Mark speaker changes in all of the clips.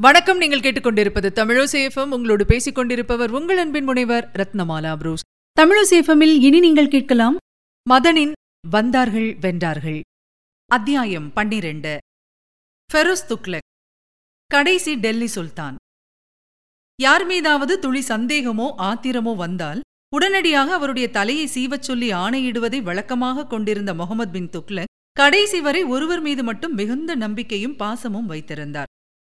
Speaker 1: வணக்கம். நீங்கள் கேட்டுக்கொண்டிருப்பது தமிழசேஃபம் உங்களோடு பேசிக் கொண்டிருப்பவர் உங்கள் அன்பின் முனைவர் ரத்னமாலா புரூஸ்.
Speaker 2: தமிழசேஃபமில் இனி நீங்கள் கேட்கலாம்
Speaker 1: மதனின் வந்தார்கள் வென்றார்கள். அத்தியாயம் பன்னிரண்டு. ஃபெரோஸ் துக்லக் கடைசி டெல்லி சுல்தான். யார் மீதாவது துளி சந்தேகமோ ஆத்திரமோ வந்தால் உடனடியாக அவருடைய தலையை சீவச் சொல்லி ஆணையிடுவதை வழக்கமாக கொண்டிருந்த முகமது பின் துக்லக் கடைசி வரை ஒருவர் மீது மட்டும் மிகுந்த நம்பிக்கையும் பாசமும் வைத்திருந்தார்.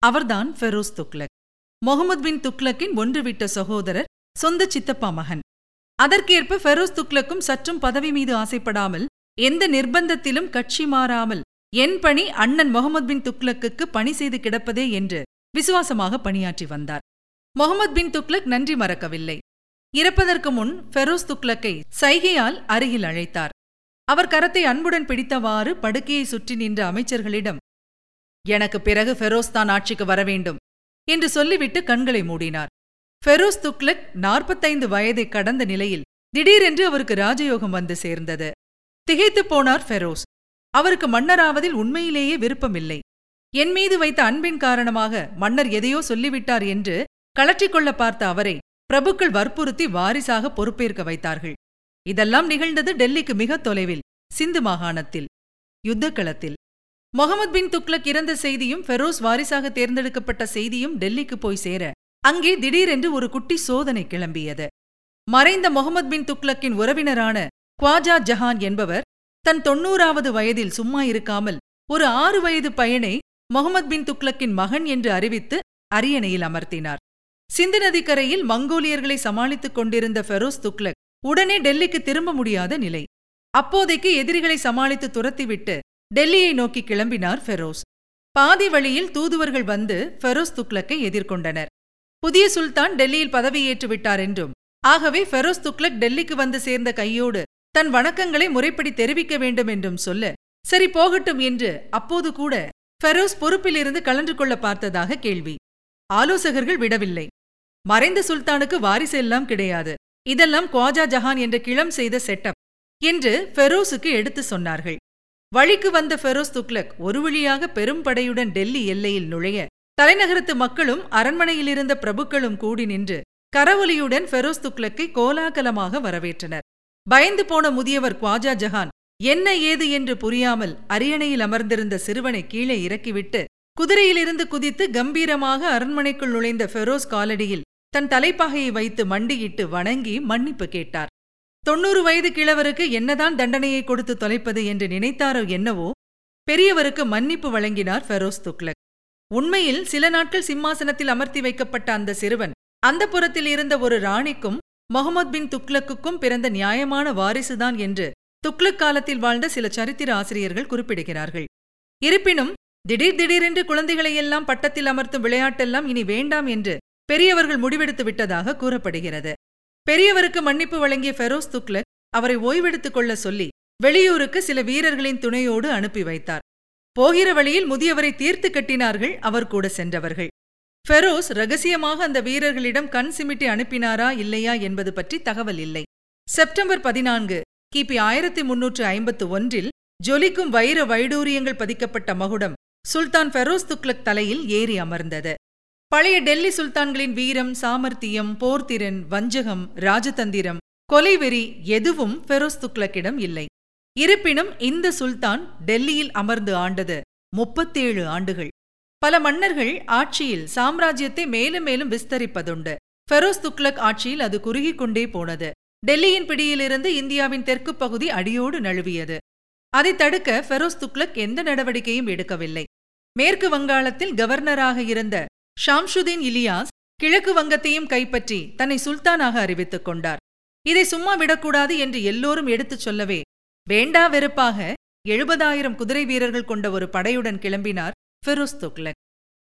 Speaker 1: அவர்தான் ஃபெரோஸ் துக்லக் முகமது பின் துக்லக்கின் ஒன்றுவிட்ட சகோதரர் சொந்த சித்தப்பா மகன். அதற்கேற்ப ஃபெரோஸ் துக்லக்கும் சற்றும் பதவி மீது ஆசைப்படாமல் எந்த நிர்பந்தத்திலும் கட்சி மாறாமல் என் பணி அண்ணன் முகமது பின் துக்லக்குக்கு பணி செய்து கிடப்பதே என்று விசுவாசமாக பணியாற்றி வந்தார். முகமது பின் துக்லக் நன்றி மறக்கவில்லை. இறப்பதற்கு முன் ஃபெரோஸ் துக்லக்கை சைகையால் அருகில் அழைத்தார். அவர் கரத்தை அன்புடன் பிடித்தவாறு படுக்கையை சுற்றி நின்ற அமைச்சர்களிடம் எனக்கு பிறகு ஃபெரோஸ் தான் ஆட்சிக்கு வர வேண்டும் என்று சொல்லிவிட்டு கண்களை மூடினார். ஃபெரோஸ் துக்லக் நாற்பத்தைந்து வயதை கடந்த நிலையில் திடீரென்று அவருக்கு ராஜயோகம் வந்து சேர்ந்தது. திகைத்துப் போனார் ஃபெரோஸ். அவருக்கு மன்னராவதில் உண்மையிலேயே விருப்பமில்லை. என் மீது வைத்த அன்பின் காரணமாக மன்னர் எதையோ சொல்லிவிட்டார் என்று கலற்றிக்கொள்ள பார்த்த அவரை பிரபுக்கள் வற்புறுத்தி வாரிசாக பொறுப்பேற்க வைத்தார்கள். இதெல்லாம் நிகழ்ந்தது டெல்லிக்கு மிக தொலைவில் சிந்து மாகாணத்தில் யுத்தக்களத்தில். முகமது பின் துக்லக் இறந்த செய்தியும் ஃபெரோஸ் வாரிசாக தேர்ந்தெடுக்கப்பட்ட செய்தியும் டெல்லிக்கு போய் சேர அங்கே திடீரென்று ஒரு குட்டி சோதனை கிளம்பியது. மறைந்த முகமது பின் துக்லக்கின் உறவினரான குவாஜா ஜஹான் என்பவர் தன் தொன்னூறாவது வயதில் சும்மா இருக்காமல் ஒரு ஆறு வயது பையனை முகமது பின் துக்லக்கின் மகன் என்று அறிவித்து அரியணையில் அமர்த்தினார். சிந்து நதிக்கரையில் மங்கோலியர்களை சமாளித்துக் கொண்டிருந்த ஃபெரோஸ் துக்லக் உடனே டெல்லிக்கு திரும்ப முடியாத நிலை. அப்போதைக்கு எதிரிகளை சமாளித்து துரத்திவிட்டு டெல்லியை நோக்கி கிளம்பினார் ஃபெரோஸ். பாதி வழியில் தூதுவர்கள் வந்து ஃபெரோஸ் துக்லக்கை எதிர்கொண்டனர். புதிய சுல்தான் டெல்லியில் பதவியேற்று விட்டார் என்றும் ஆகவே ஃபெரோஸ் துக்லக் டெல்லிக்கு வந்து சேர்ந்த கையோடு தன் வணக்கங்களை முறைப்படி தெரிவிக்க வேண்டும் என்றும் சொல்ல சரி போகட்டும் என்று அப்போது கூட ஃபெரோஸ் பொறுப்பிலிருந்து கலந்து கொள்ள பார்த்ததாக கேள்வி. ஆலோசகர்கள் விடவில்லை. மறைந்த சுல்தானுக்கு வாரிசு எல்லாம் கிடையாது. இதெல்லாம் குவாஜா ஜஹான் என்ற கிளம் செய்த செட்டப் என்று ஃபெரோஸுக்கு எடுத்து சொன்னார்கள். வழிக்கு வந்த ஃபெரோஸ் துக்லக் ஒரு வழியாக பெரும் படையுடன் டெல்லி எல்லையில் நுழைய தலைநகரத்து மக்களும் அரண்மனையிலிருந்த பிரபுக்களும் கூடி நின்று கரவொலியுடன் ஃபெரோஸ் துக்லக்கை கோலாகலமாக வரவேற்றனர். பயந்து போன முதியவர் குவாஜா ஜஹான் என்ன ஏது என்று புரியாமல் அரியணையில் அமர்ந்திருந்த சிறுவனை கீழே இறக்கிவிட்டு குதிரையிலிருந்து குதித்து கம்பீரமாக அரண்மனைக்குள் நுழைந்த ஃபெரோஸ் காலடியில் தன் தலைப்பாகையை வைத்து மண்டியிட்டு வணங்கி மன்னிப்பு கேட்டார். தொண்ணூறு வயது கிழவருக்கு என்னதான் தண்டனையை கொடுத்து தொலைப்பது என்று நினைத்தாரோ என்னவோ பெரியவருக்கு மன்னிப்பு வழங்கினார் ஃபெரோஸ் துக்லக் உண்மையில் சில நாட்கள் சிம்மாசனத்தில் அமர்த்தி வைக்கப்பட்ட அந்த சிறுவன் அந்த புறத்தில் இருந்த ஒரு ராணிக்கும் முகமது பின் துக்லக்குக்கும் பிறந்த நியாயமான வாரிசுதான் என்று துக்லக் காலத்தில் வாழ்ந்த சில சரித்திர ஆசிரியர்கள் குறிப்பிடுகிறார்கள். இருப்பினும் திடீர் திடீரென்று குழந்தைகளையெல்லாம் பட்டத்தில் அமர்த்தும் விளையாட்டெல்லாம் இனி வேண்டாம் என்று பெரியவர்கள் முடிவெடுத்து விட்டதாக கூறப்படுகிறது. பெரியவருக்கு மன்னிப்பு வழங்கிய ஃபெரோஸ் துக்லக் அவரை ஓய்வெடுத்துக் கொள்ள சொல்லி வெளியூருக்கு சில வீரர்களின் துணையோடு அனுப்பி வைத்தார். போகிற வழியில் முதியவரை தீர்த்து கட்டினார்கள் அவர் கூட சென்றவர்கள். ஃபெரோஸ் ரகசியமாக அந்த வீரர்களிடம் கண் சிமிட்டி அனுப்பினாரா இல்லையா என்பது பற்றி தகவல் இல்லை. செப்டம்பர் பதினான்கு கிபி ஆயிரத்தி முன்னூற்று ஐம்பத்து ஒன்றில் ஜொலிக்கும் வைர வைடூரியங்கள் பதிக்கப்பட்ட மகுடம் சுல்தான் ஃபெரோஸ் துக்லக் தலையில் ஏறி அமர்ந்தது. பழைய டெல்லி சுல்தான்களின் வீரம் சாமர்த்தியம் போர்த்திறன் வஞ்சகம் ராஜதந்திரம் கொலைவெறி எதுவும் ஃபெரோஸ் துக்லக்கிடம் இல்லை. இருப்பினும் இந்த சுல்தான் டெல்லியில் அமர்ந்து ஆண்டது முப்பத்தேழு ஆண்டுகள். பல மன்னர்கள் ஆட்சியில் சாம்ராஜ்யத்தை மேலும் மேலும் விஸ்தரிப்பதுண்டு. ஃபெரோஸ் துக்லக் ஆட்சியில் அது குறுகிக் கொண்டே போனது. டெல்லியின் பிடியிலிருந்து இந்தியாவின் தெற்குப் பகுதி அடியோடு நழுவியது. அதை தடுக்க ஃபெரோஸ் துக்லக் எந்த நடவடிக்கையும் எடுக்கவில்லை. மேற்கு வங்காளத்தில் கவர்னராக இருந்த ஷாம்ஷுதீன் இலியாஸ் கிழக்கு வங்கத்தையும் கைப்பற்றி தன்னை சுல்தானாக அறிவித்துக் கொண்டார். இதை சும்மா விடக்கூடாது என்று எல்லோரும் எடுத்துச் சொல்லவே வேண்டா வெறுப்பாக எழுபதாயிரம் குதிரை வீரர்கள் கொண்ட ஒரு படையுடன் கிளம்பினார் ஃபெரோஸ் துக்லக்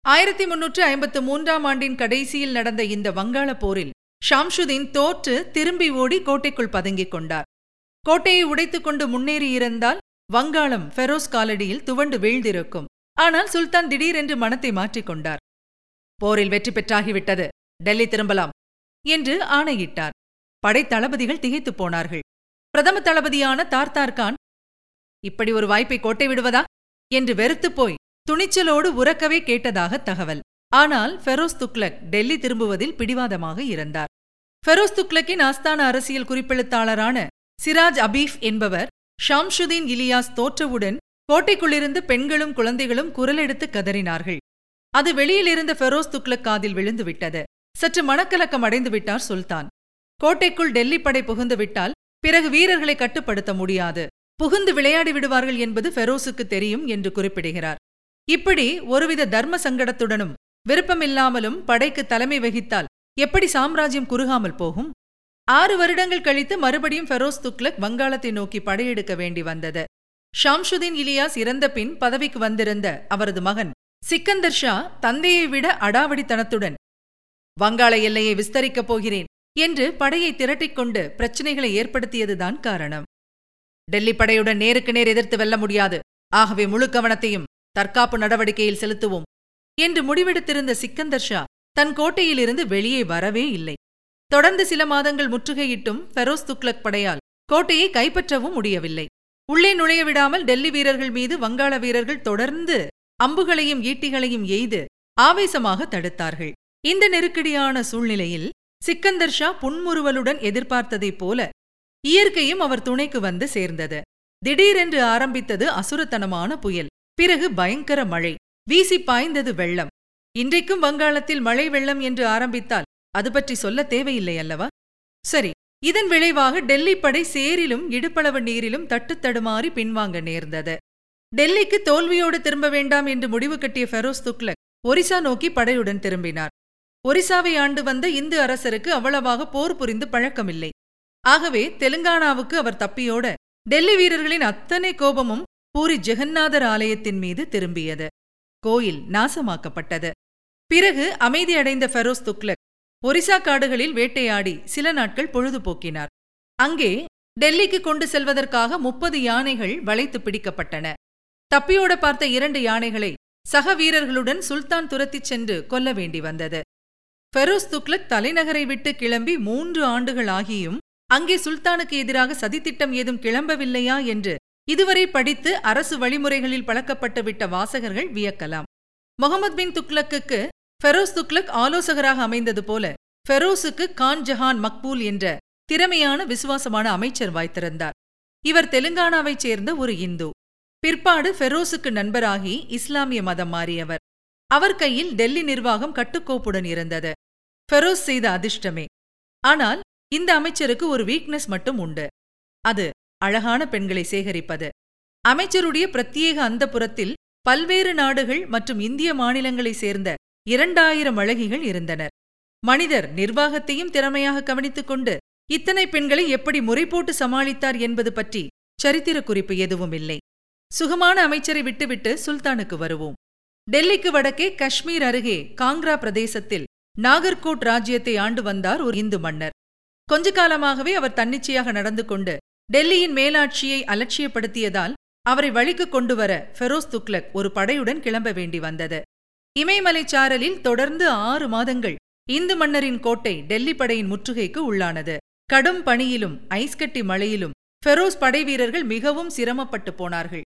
Speaker 1: ஆயிரத்தி முன்னூற்று ஐம்பத்து மூன்றாம் ஆண்டின் கடைசியில் நடந்த இந்த வங்காள போரில் ஷாம்ஷுதீன் தோற்று திரும்பி ஓடி கோட்டைக்குள் பதுங்கிக் கொண்டார். கோட்டையை உடைத்துக் கொண்டு முன்னேறியிருந்தால் வங்காளம் ஃபெரோஸ் காலடியில் துவண்டு வீழ்ந்திருக்கும். ஆனால் சுல்தான் திடீரென்று மனத்தை மாற்றிக்கொண்டார் போரில் வெற்றி பெற்றாகிவிட்டது. டெல்லி திரும்பலாம் என்று ஆணையிட்டார். படைத்தளபதிகள் திகைத்துப் போனார்கள். பிரதம தளபதியான தார்தார்கான் இப்படி ஒரு வாய்ப்பை கோட்டை விடுவதா? என்று வெறுத்துப் போய் துணிச்சலோடு உறக்கவே கேட்டதாக தகவல். ஆனால் ஃபெரோஸ் துக்லக் டெல்லி திரும்புவதில் பிடிவாதமாக இருந்தார். ஃபெரோஸ் துக்லக்கின் ஆஸ்தான அரசியல் குறிப்பெழுத்தாளரான சிராஜ் அபீஃப் என்பவர் ஷாம்ஷுதீன் இலியாஸ் தோற்றவுடன் கோட்டைக்குள்ளிருந்து பெண்களும் குழந்தைகளும் குரலெடுத்து கதறினார்கள். அது வெளியிலிருந்த ஃபெரோஸ் துக்ளக் காதில் விழுந்து விட்டது சற்று மனக்கலக்கம் அடைந்து விட்டார் சுல்தான். கோட்டைக்குள் டெல்லி படை புகுந்து விட்டால் பிறகு வீரர்களை கட்டுப்படுத்த முடியாது. புகுந்து விளையாடி விடுவார்கள் என்பது ஃபெரோஸுக்கு தெரியும் என்று குறிப்பிடுகிறார். இப்படி ஒருவித தர்ம சங்கடத்துடனும் விருப்பமில்லாமலும் படைக்கு தலைமை வகித்தால் எப்படி சாம்ராஜ்யம் குறுகாமல் போகும்? ஆறு வருடங்கள் கழித்து மறுபடியும் ஃபெரோஸ் துக்லக் வங்காளத்தை நோக்கி படையெடுக்க வேண்டி வந்தது. ஷாம்ஷுதீன் இலியாஸ் இறந்த பின் பதவிக்கு வந்திருந்த அவரது மகன் சிக்கந்தர் ஷா தந்தையை விட அடாவடித்தனத்துடன் வங்காள எல்லையை விஸ்தரிக்கப் போகிறேன் என்று படையை திரட்டிக்கொண்டு பிரச்சினைகளை ஏற்படுத்தியதுதான் காரணம். டெல்லி படையுடன் நேருக்கு நேர் எதிர்த்து வெல்ல முடியாது. ஆகவே முழு கவனத்தையும் தற்காப்பு நடவடிக்கையில் செலுத்துவோம் என்று முடிவெடுத்திருந்த சிக்கந்தர் ஷா தன் கோட்டையிலிருந்து வெளியே வரவே இல்லை. தொடர்ந்து சில மாதங்கள் முற்றுகையிட்டும் ஃபெரோஸ் துக்லக் படையால் கோட்டையை கைப்பற்றவும் முடியவில்லை. உள்ளே நுழைய விடாமல் டெல்லி வீரர்கள் மீது வங்காள வீரர்கள் தொடர்ந்து அம்புகளையும் ஈட்டிகளையும் எய்து ஆவேசமாக தடுத்தார்கள். இந்த நெருக்கடியான சூழ்நிலையில் சிக்கந்தர் ஷா புன்முறுவலுடன் எதிர்பார்த்ததைப் போல இயற்கையும் அவர் துணைக்கு வந்து சேர்ந்தது. திடீரென்று ஆரம்பித்தது அசுரத்தனமான புயல். பிறகு பயங்கர மழை. வீசி பாய்ந்தது வெள்ளம். இன்றைக்கும் வங்காளத்தில் மழை வெள்ளம் என்று ஆரம்பித்தால் அது பற்றி சொல்ல தேவையில்லை அல்லவா? சரி இதன் விளைவாக டெல்லி படை சேரிலும் இடுப்பளவு நீரிலும் தட்டுத்தடுமாறி பின்வாங்க நேர்ந்தது. டெல்லிக்கு தோல்வியோடு திரும்ப வேண்டாம் என்று முடிவு கட்டிய ஃபெரோஸ் துக்லக் ஒரிசா நோக்கி படையுடன் திரும்பினார். ஒரிசாவை ஆண்டு வந்த இந்து அரசருக்கு அவ்வளவாக போர் புரிந்து பழக்கமில்லை. ஆகவே தெலுங்கானாவுக்கு அவர் தப்பியோட டெல்லி வீரர்களின் அத்தனை கோபமும் பூரி ஜெகந்நாதர் ஆலயத்தின் மீது திரும்பியது. கோயில் நாசமாக்கப்பட்டது. பிறகு அமைதியடைந்த ஃபெரோஸ் துக்லக் ஒரிசா காடுகளில் வேட்டையாடி சில நாட்கள் பொழுதுபோக்கினார். அங்கே டெல்லிக்கு கொண்டு செல்வதற்காக முப்பது யானைகள் வளைத்து பிடிக்கப்பட்டன. தப்பியோட பார்த்த இரண்டு யானைகளை சக வீரர்களுடன் சுல்தான் துரத்திச் சென்று கொல்ல வேண்டி வந்தது. ஃபெரோஸ் துக்லக் தலைநகரை விட்டு கிளம்பி மூன்று ஆண்டுகள் ஆகியும் அங்கே சுல்தானுக்கு எதிராக சதித்திட்டம் ஏதும் கிளம்பவில்லையா என்று இதுவரை படித்து அரசு வழிமுறைகளில் பழக்கப்பட்டு விட்ட வாசகர்கள் வியக்கலாம். முகமது பின் துக்லக்குக்கு ஃபெரோஸ் துக்லக் ஆலோசகராக அமைந்தது போல ஃபெரோஸுக்கு கான் ஜஹான் மக்பூல் என்ற திறமையான விசுவாசமான அமைச்சர் வாய்த்திருந்தார். இவர் தெலுங்கானாவைச் சேர்ந்த ஒரு இந்து. பிற்பாடு ஃபெரோஸுக்கு நண்பராகி இஸ்லாமிய மதம் மாறியவர். அவர் கையில் டெல்லி நிர்வாகம் கட்டுக்கோப்புடன் இருந்தது. ஃபெரோஸ் செய்த அதிர்ஷ்டமே. ஆனால் இந்த அமைச்சருக்கு ஒரு வீக்னஸ் மட்டும் உண்டு. அது அழகான பெண்களை சேகரிப்பது. அமைச்சருடைய பிரத்யேக அந்தப்புறத்தில் பல்வேறு நாடுகள் மற்றும் இந்திய மாநிலங்களைச் சேர்ந்த இரண்டாயிரம் அழகிகள் இருந்தனர். மனிதர் நிர்வாகத்தையும் திறமையாக கவனித்துக் கொண்டு இத்தனை பெண்களை எப்படி முறை போட்டு சமாளித்தார் என்பது பற்றி சரித்திர குறிப்பு எதுவும் இல்லை. சுகமான அமைச்சரை விட்டுவிட்டு சுல்தானுக்கு வருவோம். டெல்லிக்கு வடக்கே காஷ்மீர் அருகே காங்க்ரா பிரதேசத்தில் நாகர்கோட் ராஜ்யத்தை ஆண்டு வந்தார் ஒரு இந்து மன்னர். கொஞ்ச காலமாகவே அவர் தன்னிச்சையாக நடந்து கொண்டு டெல்லியின் மேலாட்சியை அலட்சியப்படுத்தியதால் அவரை வழிக்கு கொண்டு வர ஃபெரோஸ் துக்லக் ஒரு படையுடன் கிளம்ப வேண்டி வந்தது. இமயமலை சாரலில் தொடர்ந்து ஆறு மாதங்கள் இந்து மன்னரின் கோட்டை டெல்லி படையின் முற்றுகைக்கு உள்ளானது. கடும் பணியிலும் ஐஸ்கட்டி மழையிலும் ஃபெரோஸ் படைவீரர்கள் மிகவும் சிரமப்பட்டு போனார்கள்.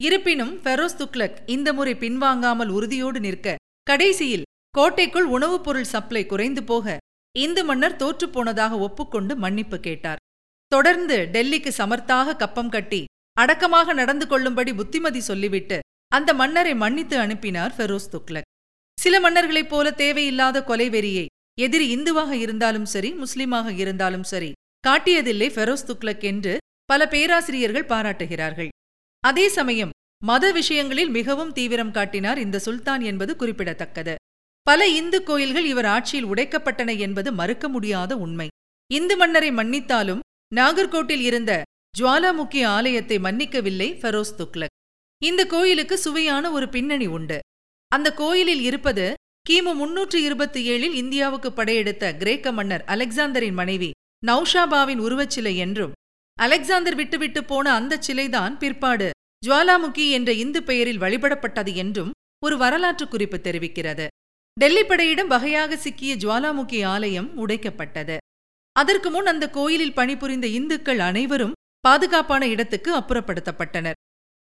Speaker 1: இருப்பினும் ஃபெரோஸ் துக்லக் இந்த முறை பின்வாங்காமல் உறுதியோடு நிற்க கடைசியில் கோட்டைக்குள் உணவுப் பொருள் சப்ளை குறைந்து போக இந்து மன்னர் தோற்றுப்போனதாக ஒப்புக்கொண்டு மன்னிப்பு கேட்டார். தொடர்ந்து டெல்லிக்கு சமர்த்தாக கப்பம் கட்டி அடக்கமாக நடந்து கொள்ளும்படி புத்திமதி சொல்லிவிட்டு அந்த மன்னரை மன்னித்து அனுப்பினார் ஃபெரோஸ் துக்லக் சில மன்னர்களைப் போல தேவையில்லாத கொலை வெறியை எதிரி இந்துவாக இருந்தாலும் சரி முஸ்லிமாக இருந்தாலும் சரி காட்டியதில்லை ஃபெரோஸ் துக்லக் என்று பல பேராசிரியர்கள் பாராட்டுகிறார்கள். அதே சமயம் மத விஷயங்களில் மிகவும் தீவிரம் காட்டினார் இந்த சுல்தான் என்பது குறிப்பிடத்தக்கது. பல இந்து கோயில்கள் இவர் ஆட்சியில் உடைக்கப்பட்டன என்பது மறுக்க முடியாத உண்மை. இந்து மன்னரை மன்னித்தாலும் நாகர்கோட்டில் இருந்த ஜுவாலாமுக்கி ஆலயத்தை மன்னிக்கவில்லை ஃபெரோஸ் துக்லக் இந்த கோயிலுக்கு சுவையான ஒரு பின்னணி உண்டு. அந்த கோயிலில் இருப்பது கிமு முன்னூற்று இருபத்தி ஏழில் இந்தியாவுக்கு படையெடுத்த கிரேக்க மன்னர் அலெக்சாந்தரின் மனைவி நௌஷாபாவின் உருவச்சிலை என்றும் அலெக்சாந்தர் விட்டுவிட்டு போன அந்தச் சிலைதான் பிற்பாடு ஜுவாலாமுகி என்ற இந்து பெயரில் வழிபடப்பட்டது என்றும் ஒரு வரலாற்று குறிப்பு தெரிவிக்கிறது. டெல்லி படையிடம் வகையாக சிக்கிய ஜுவாலாமுகி ஆலயம் உடைக்கப்பட்டது. அதற்கு முன் அந்த கோயிலில் பணிபுரிந்த இந்துக்கள் அனைவரும் பாதுகாப்பான இடத்துக்கு அப்புறப்படுத்தப்பட்டனர்.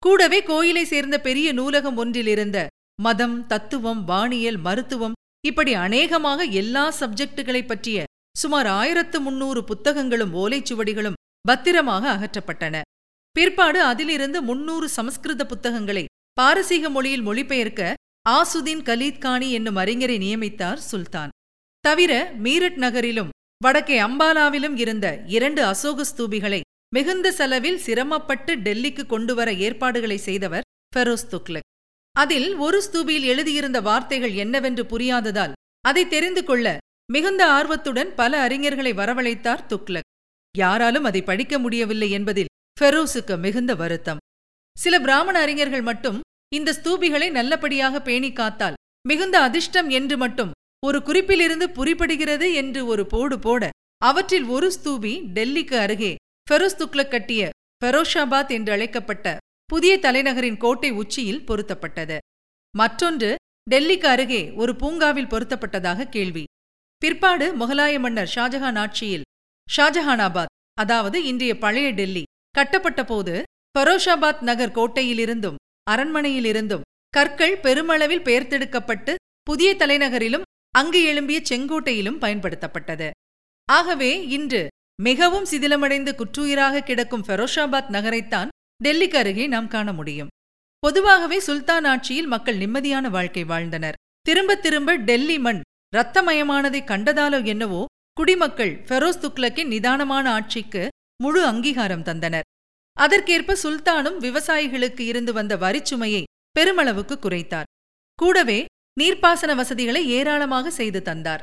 Speaker 1: கூடவே கோயிலை சேர்ந்த பெரிய நூலகம் ஒன்றிலிருந்த மதம் தத்துவம் வானியல் மருத்துவம் இப்படி அநேகமாக எல்லா சப்ஜெக்டுகளை பற்றிய சுமார் ஆயிரத்து முன்னூறு புத்தகங்களும் ஓலைச்சுவடிகளும் பத்திரமாக அகற்றப்பட்டன. பிற்பாடு அதிலிருந்து முன்னூறு சமஸ்கிருத புத்தகங்களை பாரசீக மொழியில் மொழிபெயர்க்க ஆசுதீன் கலீத் கானி என்னும் அறிஞரை நியமித்தார் சுல்தான். தவிர மீரட் நகரிலும் வடக்கே அம்பாலாவிலும் இருந்த இரண்டு அசோக ஸ்தூபிகளை மிகுந்த செலவில் சிரமப்பட்டு டெல்லிக்கு கொண்டுவர ஏற்பாடுகளை செய்தவர் ஃபெரோஸ் துக்லக் அதில் ஒரு ஸ்தூபியில் எழுதியிருந்த வார்த்தைகள் என்னவென்று புரியாததால் அதை தெரிந்து கொள்ள மிகுந்த ஆர்வத்துடன் பல அறிஞர்களை வரவழைத்தார் துக்லக் யாராலும் அதை படிக்க முடியவில்லை என்பதில் ஃபெரோஸுக்கு மிகுந்த வருத்தம். சில பிராமண அறிஞர்கள் மட்டும் இந்த ஸ்தூபிகளை நல்லபடியாக பேணி காத்தால் மிகுந்த அதிர்ஷ்டம் என்று மட்டும் ஒரு குறிப்பிலிருந்து புரிபடுகிறது என்று ஒரு போடு போட அவற்றில் ஒரு ஸ்தூபி டெல்லிக்கு அருகே ஃபெரோஸ் துக்லக் கட்டிய ஃபெரோஷாபாத் என்று அழைக்கப்பட்ட புதிய தலைநகரின் கோட்டை உச்சியில் பொருத்தப்பட்டது. மற்றொன்று டெல்லிக்கு அருகே ஒரு பூங்காவில் பொருத்தப்பட்டதாக கேள்வி. பிற்பாடு முகலாய மன்னர் ஷாஜஹான் ஆட்சியில் ஷாஜஹானாபாத் அதாவது இன்றைய பழைய டெல்லி கட்டப்பட்ட போது ஃபரோஷாபாத் நகர் கோட்டையிலிருந்தும் அரண்மனையிலிருந்தும் கற்கள் பெருமளவில் பெயர்த்தெடுக்கப்பட்டு புதிய தலைநகரிலும் அங்கு எழும்பிய செங்கோட்டையிலும் பயன்படுத்தப்பட்டது. ஆகவே இன்று மிகவும் சிதிலமடைந்து குற்றுயிராக கிடக்கும் ஃபெரோஷாபாத் நகரைத்தான் டெல்லிக்கு அருகே நாம் காண முடியும். பொதுவாகவே சுல்தான் ஆட்சியில் மக்கள் நிம்மதியான வாழ்க்கை வாழ்ந்தனர். திரும்ப திரும்ப டெல்லி மண் இரத்தமயமானதை கண்டதாலோ என்னவோ குடிமக்கள் ஃபெரோஸ் துக்லக்கின் நிதானமான ஆட்சிக்கு முழு அங்கீகாரம் தந்தனர். அதற்கேற்ப சுல்தானும் விவசாயிகளுக்கு இருந்து வந்த வரிச்சுமையை பெருமளவுக்கு குறைத்தார். கூடவே நீர்ப்பாசன வசதிகளை ஏராளமாக செய்து தந்தார்.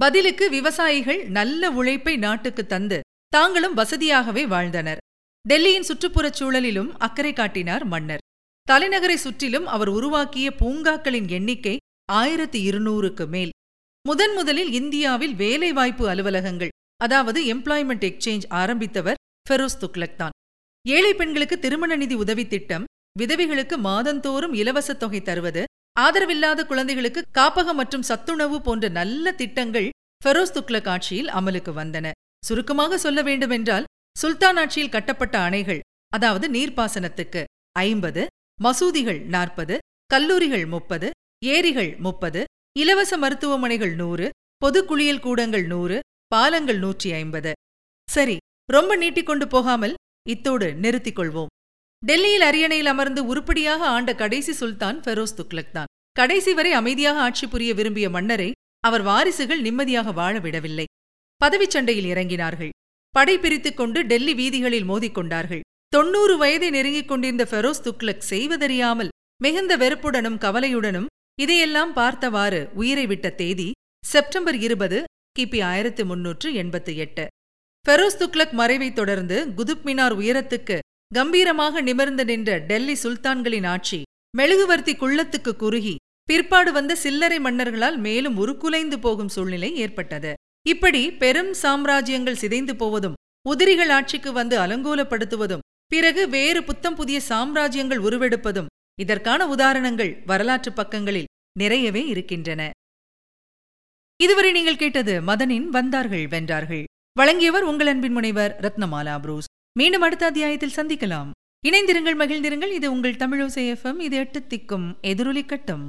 Speaker 1: பதிலுக்கு விவசாயிகள் நல்ல உழைப்பை நாட்டுக்கு தந்து தாங்களும் வசதியாகவே வாழ்ந்தனர். டெல்லியின் சுற்றுப்புறச் சூழலிலும் அக்கறை காட்டினார் மன்னர். தலைநகரை சுற்றிலும் அவர் உருவாக்கிய பூங்காக்களின் எண்ணிக்கை ஆயிரத்தி இருநூறுக்கு மேல். முதன் முதலில் இந்தியாவில் வேலைவாய்ப்பு அலுவலகங்கள் அதாவது எம்ப்ளாய்மெண்ட் எக்ஸ்சேஞ்ச் ஆரம்பித்தவர் ஃபெரோஸ் துக்லக் தான். ஏழை பெண்களுக்கு திருமண நிதி உதவி திட்டம் விதவைகளுக்கு மாதந்தோறும் இலவச தொகை தருவது ஆதரவில்லாத குழந்தைகளுக்கு காப்பகம் மற்றும் சத்துணவு போன்ற நல்ல திட்டங்கள் ஃபெரோஸ் துக்லக் ஆட்சியில் அமலுக்கு வந்தன. சுருக்கமாக சொல்ல வேண்டுமென்றால் சுல்தான் ஆட்சியில் கட்டப்பட்ட அணைகள் அதாவது நீர்ப்பாசனத்துக்கு ஐம்பது மசூதிகள் நாற்பது கல்லூரிகள் முப்பது ஏரிகள் முப்பது இலவச மருத்துவமனைகள் நூறு பொது குளியல் கூடங்கள் நூறு பாலங்கள் நூற்றி ஐம்பது சரி ரொம்ப நீட்டிக்கொண்டு போகாமல் இத்தோடு நிறுத்திக் கொள்வோம். டெல்லியில் அரியணையில் அமர்ந்து உருப்படியாக ஆண்ட கடைசி சுல்தான் ஃபெரோஸ் துக்லக் தான். கடைசி வரை அமைதியாக ஆட்சி புரிய விரும்பிய மன்னரை அவர் வாரிசுகள் நிம்மதியாக வாழ விடவில்லை. பதவிச் சண்டையில் இறங்கினார்கள். படை பிரித்துக் கொண்டு டெல்லி வீதிகளில் மோதிக்கொண்டார்கள் தொன்னூறு வயதை நெருங்கிக் கொண்டிருந்த ஃபெரோஸ் துக்லக் செய்வதறியாமல் மிகுந்த வெறுப்புடனும் கவலையுடனும் இதையெல்லாம் பார்த்தவாறு உயிரை விட்ட தேதி செப்டம்பர் இருபது கிபி ஆயிரத்தி முன்னூற்று எண்பத்தி எட்டு. ஃபெரோஸ் துக்லக் மறைவைத் தொடர்ந்து குதுப் மினார் உயரத்துக்கு கம்பீரமாக நிமிர்ந்து நின்ற டெல்லி சுல்தான்களின் ஆட்சி மெழுகுவர்த்தி குள்ளத்துக்கு குறுகி பிற்பாடு வந்த சில்லறை மன்னர்களால் மேலும் உருக்குலைந்து போகும் சூழ்நிலை ஏற்பட்டது. இப்படி பெரும் சாம்ராஜ்யங்கள் சிதைந்து போவதும் உதிரிகள் ஆட்சிக்கு வந்து அலங்கோலப்படுத்துவதும் பிறகு வேறு புத்தம் புதிய சாம்ராஜ்யங்கள் உருவெடுப்பதும் இதற்கான உதாரணங்கள் வரலாற்றுப் பக்கங்களில் நிறையவே இருக்கின்றன. இதுவரை நீங்கள் கேட்டது மதனின் வந்தார்கள் வென்றார்கள். வழங்கியவர் உங்கள் அன்பின் முனைவர் ரத்னமாலா புரூஸ். மீண்டும் அடுத்த அத்தியாயத்தில் சந்திக்கலாம். இணைந்திருங்கள் மகிழ்ந்திருங்கள். இது உங்கள் தமிழோசை எஃப்எம் இது எட்டு திக்கும் எதிரொலிக்கட்டும்